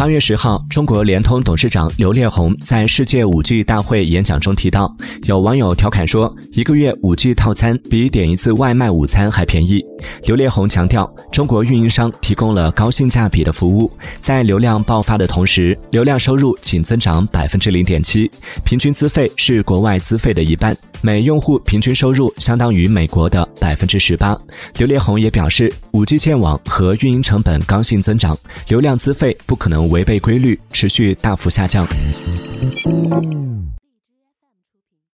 八月十号，中国联通董事长刘烈宏在世界五 G 大会演讲中提到，有网友调侃说，一个月五 G 套餐比点一次外卖午餐还便宜。刘烈宏强调，中国运营商提供了高性价比的服务，在流量爆发的同时，流量收入仅增长百分之零点七，平均资费是国外资费的一半，每用户平均收入相当于美国的百分之十八。刘烈宏也表示，五 G 建网和运营成本刚性增长，流量资费不可能违背规律持续大幅下降。